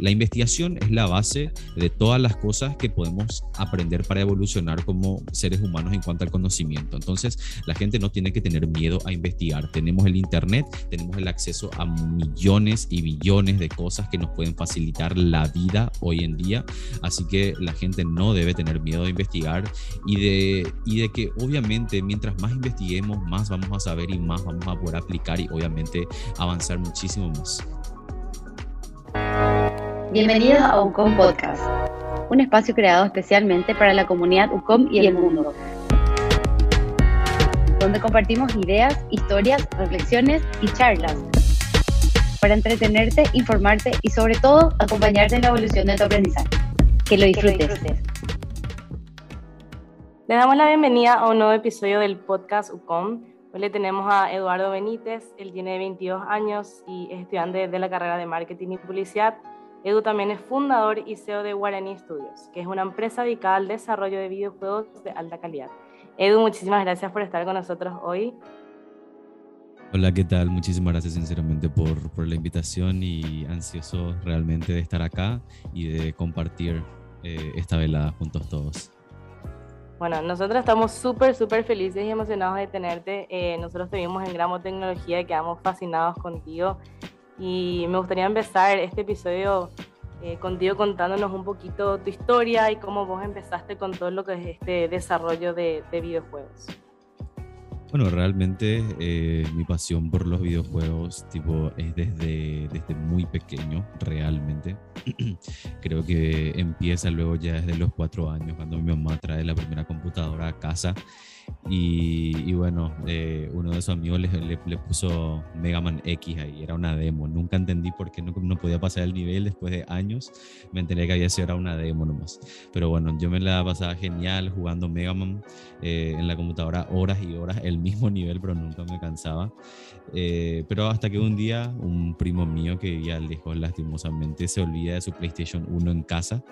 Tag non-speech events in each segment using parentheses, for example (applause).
la investigación es la base de todas las cosas que podemos aprender para evolucionar como seres humanos en cuanto al conocimiento. Entonces, la gente no tiene que tener miedo a investigar. Tenemos el Internet, tenemos el acceso a millones y billones de cosas que nos pueden facilitar la vida hoy en día. Así que la gente no debe tener miedo de investigar y de, y de que obviamente mientras más investiguemos, más vamos a saber y más vamos a poder aplicar y obviamente avanzar muchísimo más. Bienvenidos a UCOM Podcast, un espacio creado especialmente para la comunidad UCOM y el mundo, donde compartimos ideas, historias, reflexiones y charlas para entretenerte, informarte y sobre todo acompañarte en la evolución de tu aprendizaje. Que lo disfrutes. Le damos la bienvenida a un nuevo episodio del podcast UCOM. Hoy le tenemos a Eduardo Benítez, él tiene 22 años y es estudiante de la carrera de Marketing y Publicidad Edu también es fundador y CEO de Guarani Studios, que es una empresa dedicada al desarrollo de videojuegos de alta calidad. Edu, muchísimas gracias por estar con nosotros hoy. Hola, ¿qué tal? Muchísimas gracias sinceramente por, por la invitación y ansioso realmente de estar acá y de compartir eh, esta velada juntos todos. Bueno, nosotros estamos súper, súper felices y emocionados de tenerte. Eh, nosotros te vimos en Gramo Tecnología y quedamos fascinados contigo y me gustaría empezar este episodio eh, contigo contándonos un poquito tu historia y cómo vos empezaste con todo lo que es este desarrollo de, videojuegos. Bueno, realmente eh, mi pasión por los videojuegos tipo, es desde, desde muy pequeño, realmente. (clears throat) Creo que empieza luego ya desde los cuatro años, cuando mi mamá trae la primera computadora a casa y, bueno, eh, uno de sus amigos le, le, puso Mega Man X ahí, era una demo. Nunca entendí por qué no, no, podía pasar el nivel después de años. Me enteré que había sido era una demo nomás. Pero bueno, yo me la pasaba genial jugando Mega Man eh, en la computadora horas y horas, el mismo nivel, pero nunca me cansaba. Eh, pero hasta que un día un primo mío que vivía lejos lastimosamente se olvida de su PlayStation 1 en casa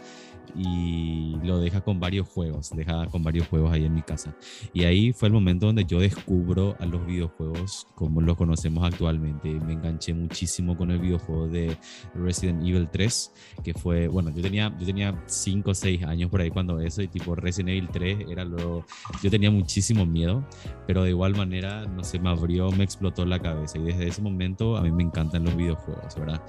y lo deja con varios juegos, deja con varios juegos ahí en mi casa. Y ahí fue el momento donde yo descubro a los videojuegos como los conocemos actualmente. Me enganché muchísimo con el videojuego de Resident Evil 3, que fue, bueno, yo tenía, yo tenía 5 o 6 años por ahí cuando eso, y tipo Resident Evil 3 era lo... Yo tenía muchísimo miedo, pero de igual manera, no sé, me abrió, me explotó la cabeza. Y desde ese momento a mí me encantan los videojuegos, ¿verdad?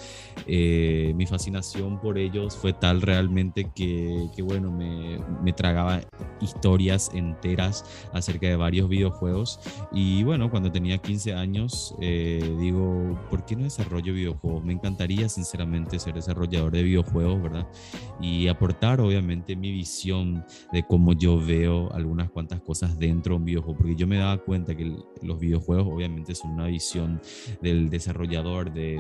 Eh, mi fascinación por ellos fue tal realmente que que, bueno, me, me, tragaba historias enteras acerca de varios videojuegos. Y bueno, cuando tenía 15 años, eh, digo, ¿por qué no desarrollo videojuegos? Me encantaría sinceramente ser desarrollador de videojuegos, ¿verdad? Y aportar obviamente mi visión de cómo yo veo algunas cuantas cosas dentro de un videojuego, porque yo me daba cuenta que los videojuegos obviamente son una visión del desarrollador, de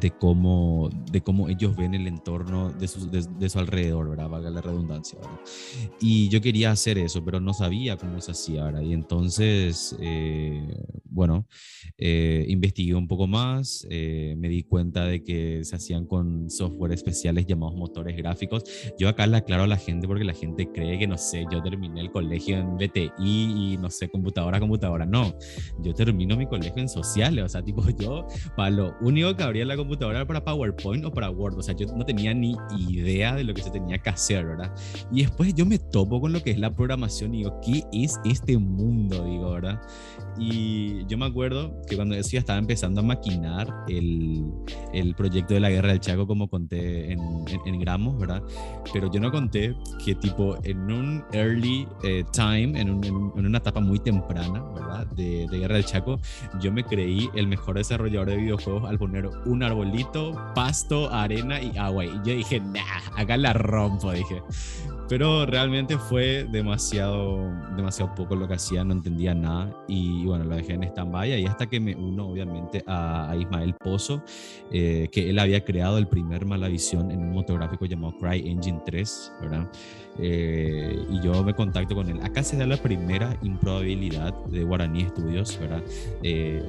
de cómo, de cómo ellos ven el entorno de su, de, su alrededor, ¿verdad? Valga la redundancia, ¿verdad? Y yo quería hacer eso, pero no sabía cómo se hacía, ¿verdad? Y entonces, eh, bueno, eh, investigué un poco más, eh, me di cuenta de que se hacían con software especiales llamados motores gráficos. Yo acá le aclaro a la gente porque la gente cree que, no sé, yo terminé el colegio en BTI y, no sé, computadora, computadora. No, yo termino mi colegio en sociales, o sea, tipo yo, para lo único que habría la para PowerPoint o para Word. O sea, yo no tenía ni idea de lo que se tenía que hacer, ¿verdad? Y después yo me topo con lo que es la programación y digo, ¿qué es este mundo? Digo, ¿verdad? Y yo me acuerdo que cuando eso ya estaba empezando a maquinar el, el proyecto de la guerra del Chaco, como conté en, en, gramos, ¿verdad? Pero yo no conté que tipo en un early eh, time, en, en, una etapa muy temprana, ¿verdad? De, de, guerra del Chaco, yo me creí el mejor desarrollador de videojuegos al poner un arbolito, pasto, arena y agua. Y yo dije, nah, acá la rompo, dije. Pero realmente fue demasiado, demasiado poco lo que hacía, no entendía nada y bueno, lo dejé en stand-by y hasta que me uno obviamente a, Ismael Pozo, eh, que él había creado el primer Malavisión en un motográfico llamado Cry Engine 3, ¿verdad? Eh, y yo me contacto con él. Acá se da la primera improbabilidad de Guaraní Studios, ¿verdad? Eh,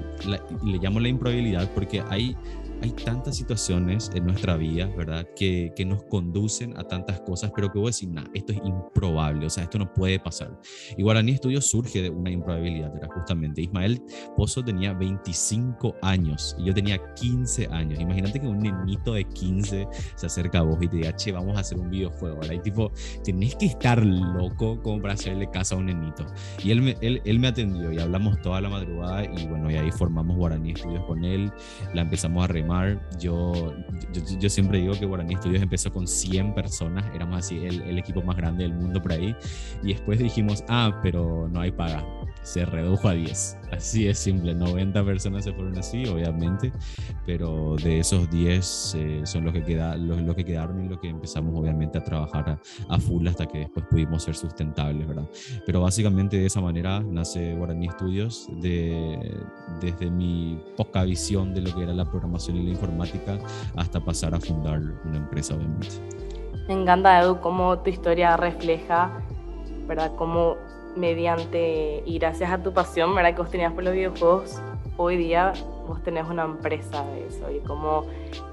le llamo la improbabilidad porque hay hay tantas situaciones en nuestra vida, ¿verdad? Que, que nos conducen a tantas cosas, pero que voy a decir, nada, esto es improbable, o sea, esto no puede pasar. Y Guaraní Estudio surge de una improbabilidad, era justamente. Ismael Pozo tenía 25 años y yo tenía 15 años. Imagínate que un nenito de 15 se acerca a vos y te diga, che, vamos a hacer un videojuego, ¿verdad? Y tipo, tenés que estar loco como para hacerle caso a un nenito. Y él me, él, él me atendió y hablamos toda la madrugada y bueno, y ahí formamos Guaraní Estudios con él, la empezamos a Yo, yo, yo siempre digo que Guaraní Estudios empezó con 100 personas, éramos así el, el equipo más grande del mundo por ahí. Y después dijimos, ah, pero no hay paga se redujo a 10. Así es simple, 90 personas se fueron así, obviamente, pero de esos 10 eh, son los que, queda, los, que quedaron y los que empezamos obviamente a trabajar a, a, full hasta que después pudimos ser sustentables, ¿verdad? Pero básicamente de esa manera nace Guaraní Studios, de, desde mi poca visión de lo que era la programación y la informática hasta pasar a fundar una empresa, obviamente. Me encanta, Edu, cómo tu historia refleja, ¿verdad? Cómo mediante y gracias a tu pasión, ¿verdad? Que vos tenías por los videojuegos, hoy día vos tenés una empresa de eso y como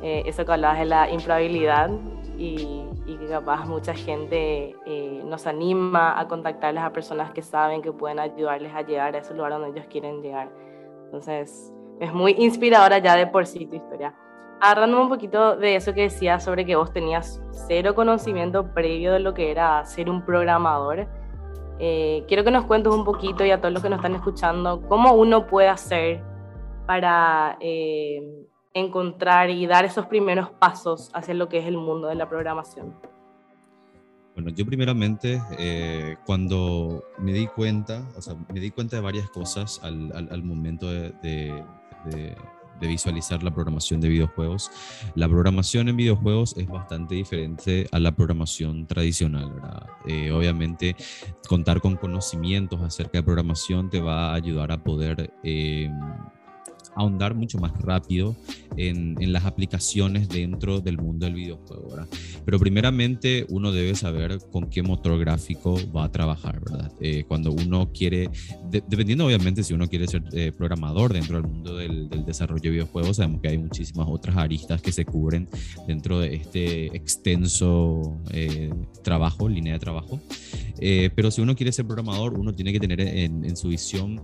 eh, eso que hablabas de la improbabilidad y, y que capaz mucha gente eh, nos anima a contactarles a personas que saben que pueden ayudarles a llegar a ese lugar donde ellos quieren llegar. Entonces, es muy inspiradora ya de por sí tu historia. Agarrándome un poquito de eso que decías sobre que vos tenías cero conocimiento previo de lo que era ser un programador, eh, quiero que nos cuentes un poquito y a todos los que nos están escuchando, cómo uno puede hacer para eh, encontrar y dar esos primeros pasos hacia lo que es el mundo de la programación. Bueno, yo primeramente, eh, cuando me di cuenta, o sea, me di cuenta de varias cosas al, al, al momento de, de, de de visualizar la programación de videojuegos. La programación en videojuegos es bastante diferente a la programación tradicional. Eh, obviamente, contar con conocimientos acerca de programación te va a ayudar a poder... Eh, ahondar mucho más rápido en, en, las aplicaciones dentro del mundo del videojuego. ¿verdad? Pero primeramente uno debe saber con qué motor gráfico va a trabajar, ¿verdad? Eh, cuando uno quiere, de, dependiendo obviamente si uno quiere ser eh, programador dentro del mundo del, desarrollo de videojuegos, sabemos que hay muchísimas otras aristas que se cubren dentro de este extenso eh, trabajo, línea de trabajo. Pero si uno quiere ser programador, uno tiene que tener en, en su visión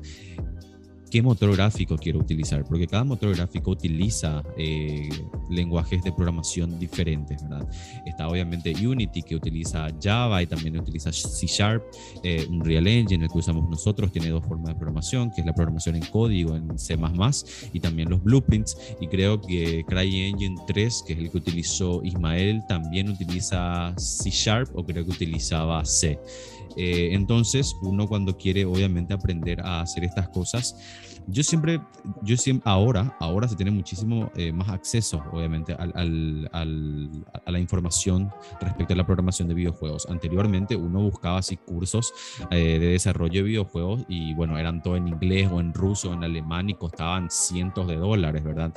qué motor gráfico quiero utilizar, porque cada motor gráfico utiliza eh, lenguajes de programación diferentes, ¿verdad? Está obviamente Unity que utiliza Java y también utiliza C Sharp, eh, Unreal Engine, el que usamos nosotros, tiene dos formas de programación, que es la programación en código, en C++, y también los blueprints, y creo que CryEngine 3, que es el que utilizó Ismael, también utiliza C Sharp o creo que utilizaba C. Eh, entonces, uno cuando quiere obviamente aprender a hacer estas cosas, yo siempre, yo siempre, ahora, ahora se tiene muchísimo eh, más acceso, obviamente, al, al, al, a la información respecto a la programación de videojuegos. Anteriormente uno buscaba así cursos eh, de desarrollo de videojuegos y bueno, eran todo en inglés o en ruso, en alemán y costaban cientos de dólares, ¿verdad?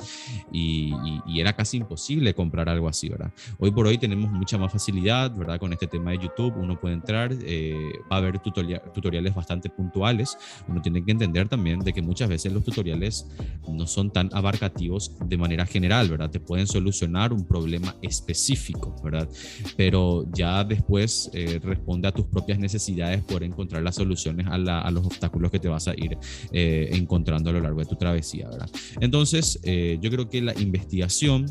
Y, y, y, era casi imposible comprar algo así, ¿verdad? Hoy por hoy tenemos mucha más facilidad, ¿verdad? Con este tema de YouTube, uno puede entrar, eh, va a haber tutorial, tutoriales bastante puntuales, uno tiene que entender también de que muchas veces los tutoriales no son tan abarcativos de manera general, ¿verdad? Te pueden solucionar un problema específico, ¿verdad? Pero ya después eh, responde a tus propias necesidades por encontrar las soluciones a, la, a los obstáculos que te vas a ir eh, encontrando a lo largo de tu travesía, ¿verdad? Entonces, eh, yo creo que la investigación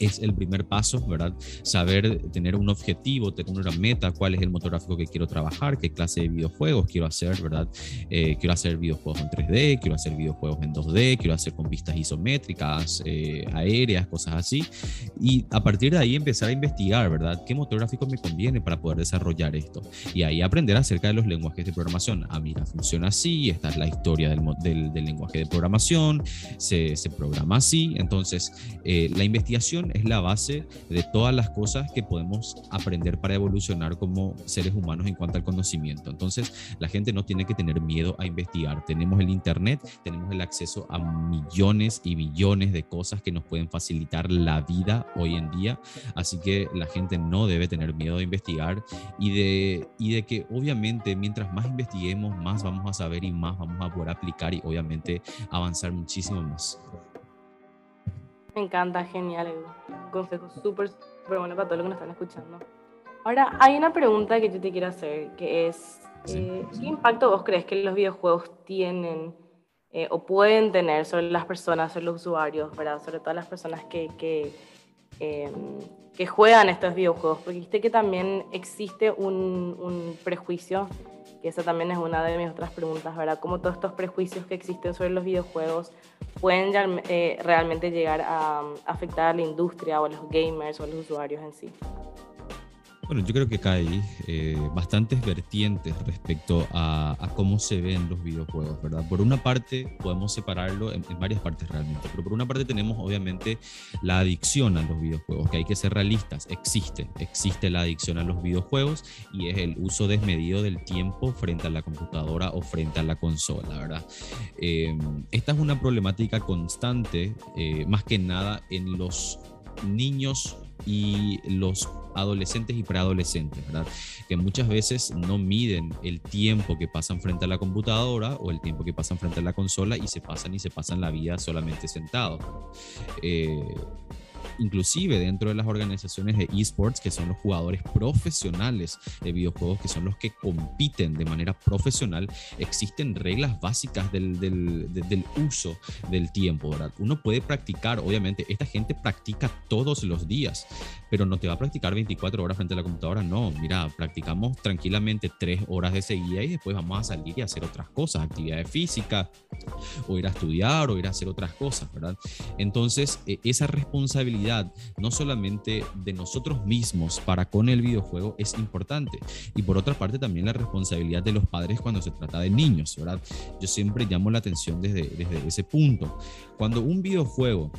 es el primer paso, ¿verdad? Saber tener un objetivo, tener una meta, cuál es el motor gráfico que quiero trabajar, qué clase de videojuegos quiero hacer, ¿verdad? Eh, quiero hacer videojuegos en 3D, quiero hacer videojuegos en 2D, quiero hacer con vistas isométricas, eh, aéreas, cosas así. Y a partir de ahí empezar a investigar, ¿verdad? ¿Qué motor gráfico me conviene para poder desarrollar esto? Y ahí aprender acerca de los lenguajes de programación. Ah, mira, funciona así, esta es la historia del, del, del lenguaje de programación, se, programa así. Entonces, eh, la investigación es la base de todas las cosas que podemos aprender para evolucionar como seres humanos en cuanto al conocimiento. Entonces, la gente no tiene que tener miedo a investigar. Tenemos el Internet, tenemos el acceso a millones y billones de cosas que nos pueden facilitar la vida hoy en día. Así que la gente no debe tener miedo de investigar y de, y de que obviamente mientras más investiguemos, más vamos a saber y más vamos a poder aplicar y obviamente avanzar muchísimo más. Me encanta, genial, Un consejo súper, súper bueno para todos los que nos están escuchando. Ahora, hay una pregunta que yo te quiero hacer, que es, eh, ¿qué impacto vos crees que los videojuegos tienen eh, o pueden tener sobre las personas, sobre los usuarios, ¿verdad? sobre todas las personas que, que, em, que juegan estos videojuegos? Porque viste que también existe un, un prejuicio que esa también es una de mis otras preguntas, ¿verdad? Cómo todos estos prejuicios que existen sobre los videojuegos pueden eh, realmente llegar a afectar a la industria o a los gamers o a los usuarios en sí. Bueno, yo creo que hay eh, bastantes vertientes respecto a, cómo se ven los videojuegos, ¿verdad? Por una parte, podemos separarlo en, varias partes realmente, pero por una parte tenemos obviamente la adicción a los videojuegos, que hay que ser realistas, existe, existe la adicción a los videojuegos y es el uso desmedido del tiempo frente a la computadora o frente a la consola, ¿verdad? Eh, esta es una problemática constante, eh, más que nada en los niños y los adolescentes y preadolescentes, ¿verdad? Que muchas veces no miden el tiempo que pasan frente a la computadora o el tiempo que pasan frente a la consola y se pasan y se pasan la vida solamente sentados. Inclusive dentro de las organizaciones de esports, que son los jugadores profesionales de videojuegos, que son los que compiten de manera profesional, existen reglas básicas del, del, uso del tiempo, ¿verdad? Uno puede practicar, obviamente, esta gente practica todos los días, pero no te va a practicar 24 horas frente a la computadora, no, mira, practicamos tranquilamente 3 horas de seguida y después vamos a salir y hacer otras cosas, actividades físicas, o ir a estudiar, o ir a hacer otras cosas, ¿verdad? Entonces, e, esa responsabilidad no solamente de nosotros mismos para con el videojuego es importante. Y por otra parte también la responsabilidad de los padres cuando se trata de niños, ¿verdad? Yo siempre llamo la atención desde, desde ese punto. Cuando un videojuego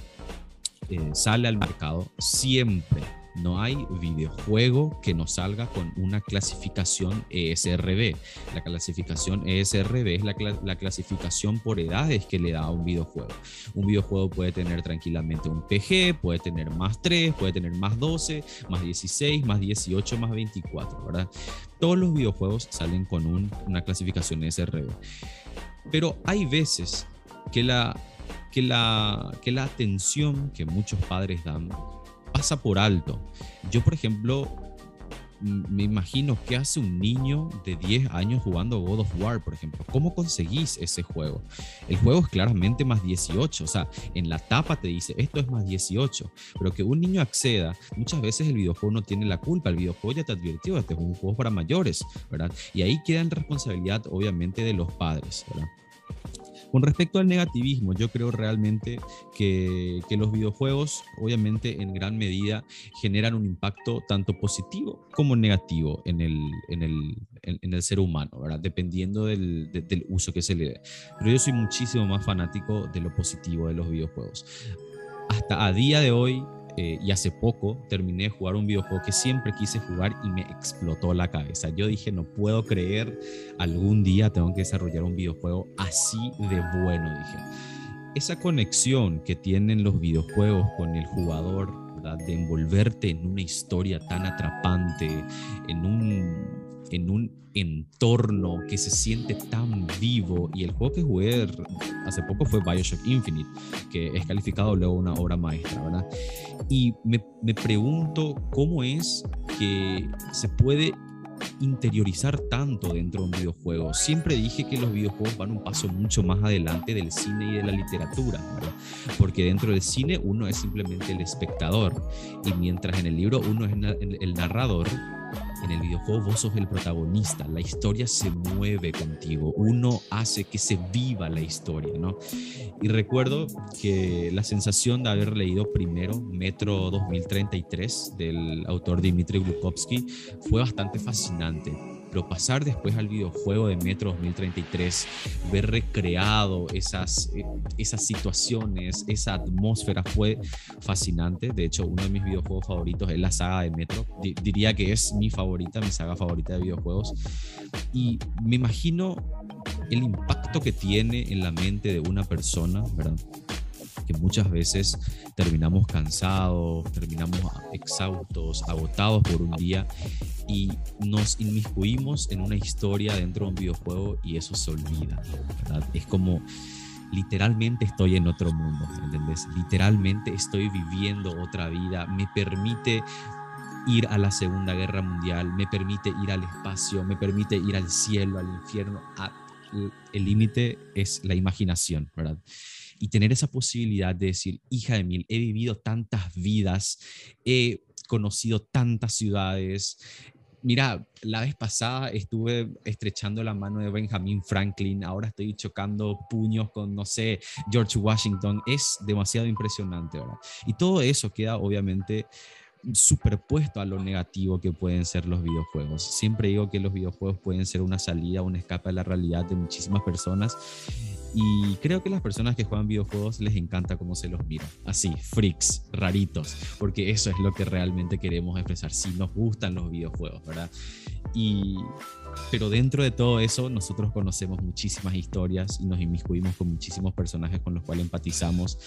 eh, sale al mercado, siempre no hay videojuego que nos salga con una clasificación ESRB. La clasificación ESRB es la, clasificación por edades que le da a un videojuego. Un videojuego puede tener tranquilamente un PG, puede tener más 3, puede tener más 12, más 16, más 18, más 24, ¿verdad? Todos los videojuegos salen con una clasificación ESRB. Pero hay veces que la atención que muchos padres dan pasa por alto. Yo, por ejemplo, me imagino que hace un niño de 10 años jugando God of War, por ejemplo. ¿Cómo conseguís ese juego? El juego es claramente más 18, o sea, en la tapa te dice, esto es más 18, pero que un niño acceda, muchas veces el videojuego no tiene la culpa, el videojuego ya te advirtió, este es un juego para mayores, ¿verdad? Y ahí queda en responsabilidad, obviamente, de los padres, ¿verdad? Con respecto al negativismo, yo creo realmente que, los videojuegos, obviamente, en gran medida generan un impacto tanto positivo como negativo en el, en el, en, el ser humano, ¿verdad? Dependiendo del, del uso que se le dé. Pero yo soy muchísimo más fanático de lo positivo de los videojuegos. Hasta a día de hoy, eh, y hace poco terminé de jugar un videojuego que siempre quise jugar y me explotó la cabeza. Yo dije, no puedo creer, algún día tengo que desarrollar un videojuego así de bueno, dije. Esa conexión que tienen los videojuegos con el jugador, de envolverte en una historia tan atrapante, en un en un entorno que se siente tan vivo. Y el juego que jugué hace poco fue Bioshock Infinite, que es calificado luego una obra maestra, ¿verdad? Y me, me pregunto cómo es que se puede interiorizar tanto dentro de un videojuego. Siempre dije que los videojuegos van un paso mucho más adelante del cine y de la literatura, ¿verdad? porque dentro del cine uno es simplemente el espectador y mientras en el libro uno es el narrador, en el videojuego vos sos el protagonista, la historia se mueve contigo, uno hace que se viva la historia, ¿no? Y recuerdo que la sensación de haber leído primero Metro 2033 del autor Dmitry Glukovsky fue bastante fascinante pero pasar después al videojuego de Metro 2033, ver recreado esas, eh, esas situaciones, esa atmósfera fue fascinante. De hecho, uno de mis videojuegos favoritos es la saga de Metro. diría que es mi favorita, mi saga favorita de videojuegos. Y me imagino el impacto que tiene en la mente de una persona, ¿verdad? que muchas veces terminamos cansados, terminamos exhaustos, agotados por un día y nos inmiscuimos en una historia dentro de un videojuego y eso se olvida, ¿verdad? Es como literalmente estoy en otro mundo, ¿entendés? Literalmente estoy viviendo otra vida, me permite ir a la Segunda Guerra Mundial, me permite ir al espacio, me permite ir al cielo, al infierno. el límite es la imaginación, ¿verdad? Y tener esa posibilidad de decir, hija de mil, he vivido tantas vidas, he conocido tantas ciudades, Mira, la vez pasada estuve estrechando la mano de Benjamin Franklin, ahora estoy chocando puños con, no sé, George Washington. Es demasiado impresionante, ¿verdad? Y todo eso queda obviamente superpuesto a lo negativo que pueden ser los videojuegos. Siempre digo que los videojuegos pueden ser una salida, un escape a la realidad de muchísimas personas y creo que las personas que juegan videojuegos les encanta cómo se los mira. Así, freaks, raritos, porque eso es lo que realmente queremos expresar. Si nos gustan los videojuegos, ¿verdad? Y, pero dentro de todo eso, nosotros conocemos muchísimas historias y nos inmiscuimos con muchísimos personajes con los cuales empatizamos.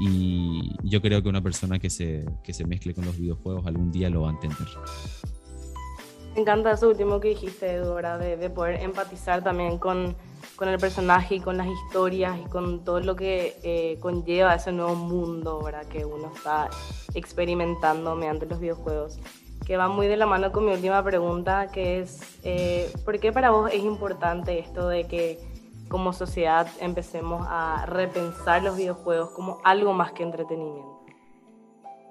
Y yo creo que una persona que se, que se mezcle con los videojuegos algún día lo va a entender. Me encanta eso último que dijiste, Edora, de, de poder empatizar también con con el personaje y con las historias y con todo lo que eh, conlleva ese nuevo mundo ¿verdad? que uno está experimentando mediante los videojuegos. Que va muy de la mano con mi última pregunta, que es, eh, ¿por qué para vos es importante esto de que como sociedad empecemos a repensar los videojuegos como algo más que entretenimiento?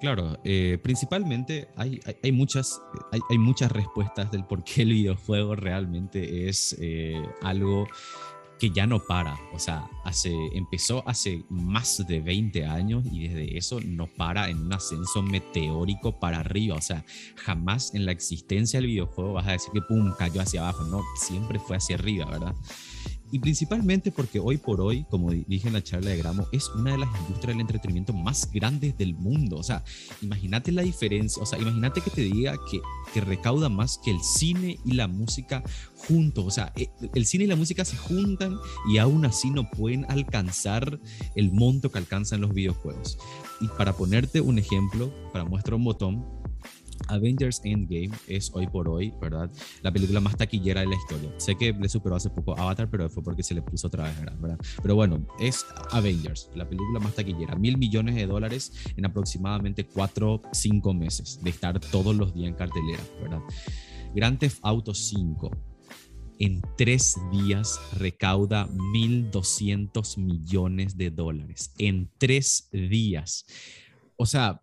Claro, eh, principalmente hay, hay, muchas, hay, hay, muchas respuestas del por qué el videojuego realmente es algo que ya no para, o sea, hace, empezó hace más de 20 años y desde eso no para en un ascenso meteórico para arriba, o sea, jamás en la existencia del videojuego vas a decir que pum, cayó hacia abajo, no, siempre fue hacia arriba, ¿verdad? Y principalmente porque hoy por hoy, como dije en la charla de Gramo, es una de las industrias del entretenimiento más grandes del mundo. O sea, imagínate la diferencia, o sea, imagínate que te diga que, que recauda más que el cine y la música juntos. O sea, eh, el cine y la música se juntan y aún así no pueden alcanzar el monto que alcanzan los videojuegos. Y para ponerte un ejemplo, para muestra un botón, Avengers Endgame es hoy por hoy, ¿verdad? La película más taquillera de la historia. Sé que le superó hace poco Avatar, pero fue porque se le puso otra vez, ¿verdad? Pero bueno, es Avengers, la película más taquillera. Mil millones de dólares en aproximadamente cuatro, cinco meses de estar todos los días en cartelera, ¿verdad? Grand Theft Auto 5 en tres días recauda 1.200 millones de dólares. En tres días. O sea,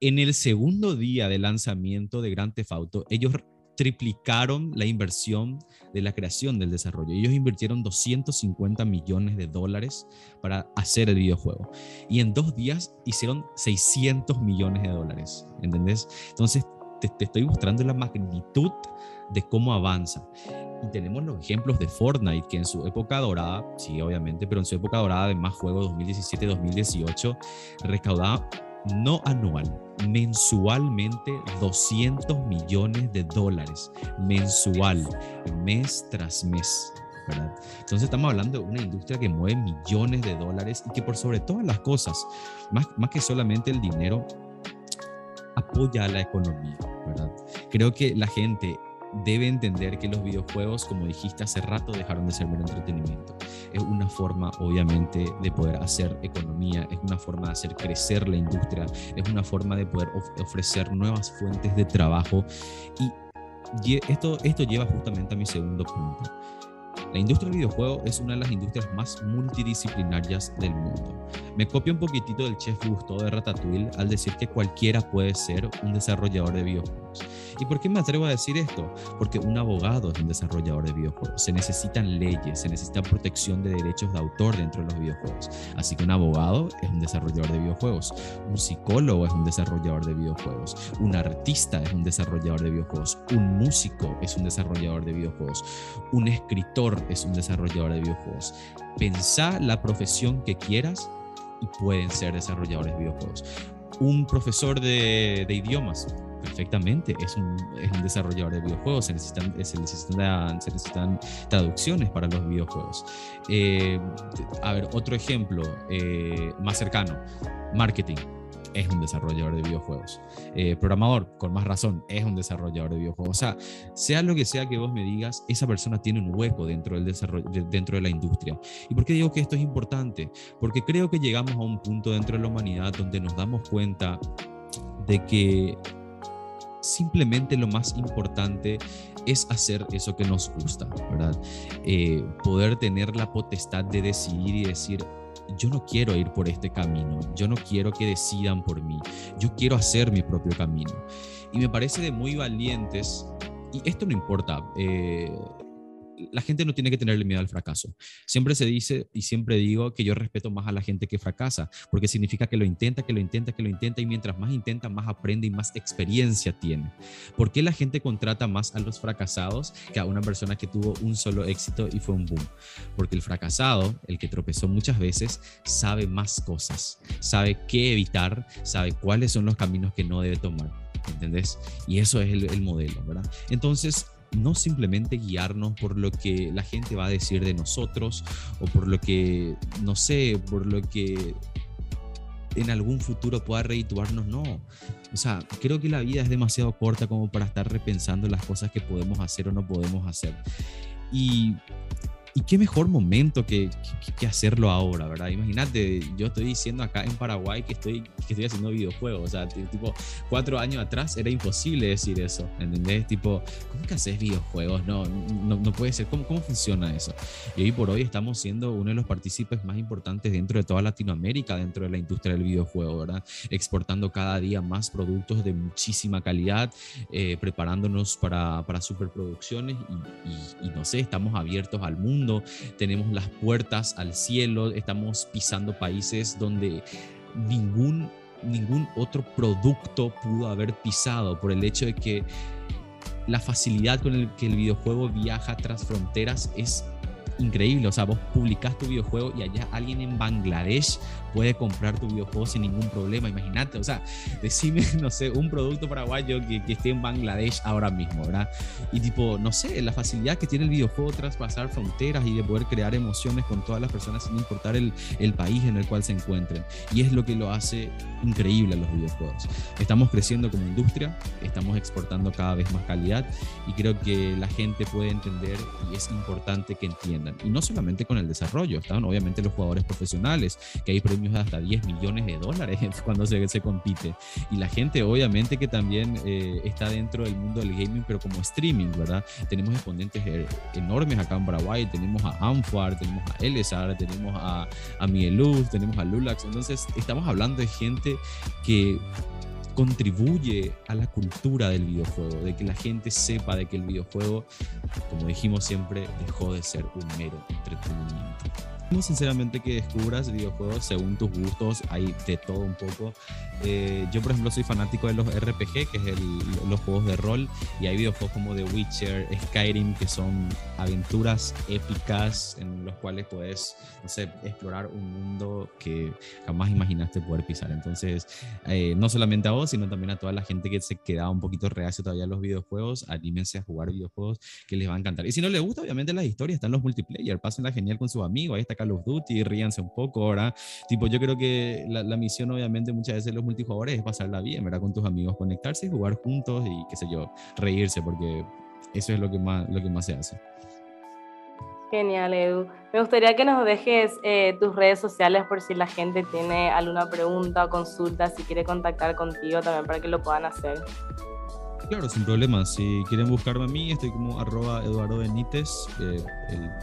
en el segundo día de lanzamiento de Grand Theft Auto, ellos triplicaron la inversión de la creación del desarrollo. Ellos invirtieron 250 millones de dólares para hacer el videojuego. Y en dos días hicieron 600 millones de dólares. ¿Entendés? Entonces, te, te estoy mostrando la magnitud de cómo avanza. Y tenemos los ejemplos de Fortnite, que en su época dorada, sí, obviamente, pero en su época dorada de más juegos 2017-2018, recaudaba no anual, mensualmente 200 millones de dólares, mensual, mes tras mes. ¿verdad? Entonces estamos hablando de una industria que mueve millones de dólares y que por sobre todas las cosas, más, más que solamente el dinero, apoya a la economía. ¿verdad? Creo que la gente debe entender que los videojuegos, como dijiste hace rato, dejaron de ser mero entretenimiento. Es una forma, obviamente, de poder hacer economía, es una forma de hacer crecer la industria, es una forma de poder ofrecer nuevas fuentes de trabajo. Y esto, esto lleva justamente a mi segundo punto. La industria del videojuego es una de las industrias más multidisciplinarias del mundo. Me copio un poquitito del chef Gusto de Ratatouille al decir que cualquiera puede ser un desarrollador de videojuegos. ¿Y por qué me atrevo a decir esto? Porque un abogado es un desarrollador de videojuegos. Se necesitan leyes, se necesita protección de derechos de autor dentro de los videojuegos. Así que un abogado es un desarrollador de videojuegos. Un psicólogo es un desarrollador de videojuegos. Un artista es un desarrollador de videojuegos. Un músico es un desarrollador de videojuegos. Un escritor es un desarrollador de videojuegos. Pensá la profesión que quieras y pueden ser desarrolladores de videojuegos. Un profesor de, idiomas perfectamente. Es un, es un desarrollador de videojuegos, se necesitan, se necesitan, se necesitan traducciones para los videojuegos. Eh, a ver, otro ejemplo eh, más cercano, marketing. Es un desarrollador de videojuegos. Eh, programador, con más razón, es un desarrollador de videojuegos. O sea, sea lo que sea que vos me digas, esa persona tiene un hueco dentro, del desarrollo, dentro de la industria. ¿Y por qué digo que esto es importante? Porque creo que llegamos a un punto dentro de la humanidad donde nos damos cuenta de que simplemente lo más importante es hacer eso que nos gusta, ¿verdad? Eh, poder tener la potestad de decidir y decir, yo no quiero ir por este camino, yo no quiero que decidan por mí, yo quiero hacer mi propio camino. Y me parece de muy valientes, y esto no importa, eh, la gente no tiene que tenerle miedo al fracaso. Siempre se dice y siempre digo que yo respeto más a la gente que fracasa, porque significa que lo intenta, que lo intenta, que lo intenta y mientras más intenta, más aprende y más experiencia tiene. ¿Por qué la gente contrata más a los fracasados que a una persona que tuvo un solo éxito y fue un boom? Porque el fracasado, el que tropezó muchas veces, sabe más cosas, sabe qué evitar, sabe cuáles son los caminos que no debe tomar. ¿Entendés? Y eso es el, el modelo, ¿verdad? Entonces, no simplemente guiarnos por lo que la gente va a decir de nosotros o por lo que, no sé, por lo que en algún futuro pueda redituarnos, no. O sea, creo que la vida es demasiado corta como para estar repensando las cosas que podemos hacer o no podemos hacer. Y y qué mejor momento que, que, hacerlo ahora, ¿verdad? Imagínate, yo estoy diciendo acá en Paraguay que estoy, que estoy haciendo videojuegos, o sea, tipo, cuatro años atrás era imposible decir eso, ¿entendés? Tipo, ¿cómo que haces videojuegos? No, no, no puede ser, ¿Cómo, ¿cómo funciona eso? Y hoy por hoy estamos siendo uno de los partícipes más importantes dentro de toda Latinoamérica, dentro de la industria del videojuego, ¿verdad? Exportando cada día más productos de muchísima calidad, eh, preparándonos para, para superproducciones y, y, y no sé, estamos abiertos al mundo tenemos las puertas al cielo, estamos pisando países donde ningún, ningún otro producto pudo haber pisado por el hecho de que la facilidad con el que el videojuego viaja tras fronteras es increíble. O sea, vos publicás tu videojuego y allá alguien en Bangladesh puede comprar tu videojuego sin ningún problema. Imagínate, o sea, decime, (laughs) no sé, un producto paraguayo que, que, esté en Bangladesh ahora mismo, ¿verdad? Y tipo, no sé, la facilidad que tiene el videojuego traspasar fronteras y de poder crear emociones con todas las personas sin importar el, el país en el cual se encuentren. Y es lo que lo hace increíble a los videojuegos. Estamos creciendo como industria, estamos exportando cada vez más calidad y creo que la gente puede entender y es importante que entiendan. Y no solamente con el desarrollo, están obviamente los jugadores profesionales, que hay premios de hasta 10 millones de dólares (laughs) cuando se, se compite. Y la gente obviamente que también eh, está dentro del mundo del gaming, pero como streaming, ¿verdad? Tenemos exponentes er, enormes acá en Paraguay, tenemos a Anfar, tenemos a Elezar, tenemos a, a Miguel Luz, tenemos a Lulax. Entonces estamos hablando de gente que contribuye a la cultura del videojuego, de que la gente sepa de que el videojuego, como dijimos siempre, dejó de ser un mero entretenimiento sinceramente que descubras videojuegos según tus gustos, hay de todo un poco. Eh, yo, por ejemplo, soy fanático de los RPG, que es el, los juegos de rol, y hay videojuegos como The Witcher, Skyrim, que son aventuras épicas en los cuales puedes, no sé, explorar un mundo que jamás imaginaste poder pisar. Entonces, eh, no solamente a vos, sino también a toda la gente que se queda un poquito reacio todavía a los videojuegos, anímense a jugar videojuegos que les va a encantar. Y si no les gusta, obviamente las historias, están los multiplayer, pásenla genial con sus amigos, ahí está Call of Duty, ríanse un poco, ahora Tipo, yo creo que la, la, misión, obviamente, muchas veces los multijugadores es pasarla bien, ¿verdad? Con tus amigos, conectarse jugar juntos y, qué sé yo, reírse, porque eso es lo que más, lo que más se hace. Genial, Edu. Me gustaría que nos dejes eh, tus redes sociales por si la gente tiene alguna pregunta o consulta, si quiere contactar contigo también para que lo puedan hacer. Claro, sin problema. Si quieren buscarme a mí, estoy como arroba Eduardo Benítez, eh,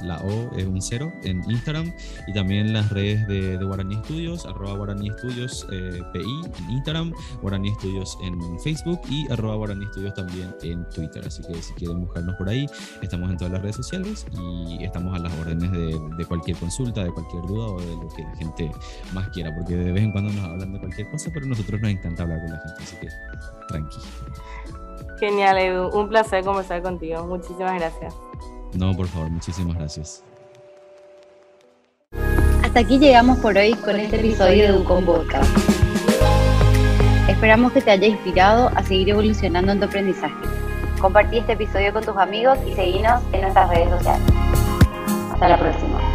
la O es un cero en Instagram y también las redes de, de Guaraní Estudios, arroba Guaraní Estudios eh, PI en Instagram, Guaraní Estudios en Facebook y arroba Guaraní Estudios también en Twitter. Así que si quieren buscarnos por ahí, estamos en todas las redes sociales y estamos a las órdenes de, cualquier consulta, de cualquier duda o de lo que la gente más quiera, porque de vez en cuando nos hablan de cualquier cosa, pero a nosotros nos encanta hablar con la gente, así que tranquilo. Genial, Edu. Un placer conversar contigo. Muchísimas gracias. No, por favor, muchísimas gracias. Hasta aquí llegamos por hoy con este episodio de Ucom Podcast. Esperamos que te haya inspirado a seguir evolucionando en tu aprendizaje. Compartí este episodio con tus amigos y seguinos en nuestras redes sociales. Hasta la próxima.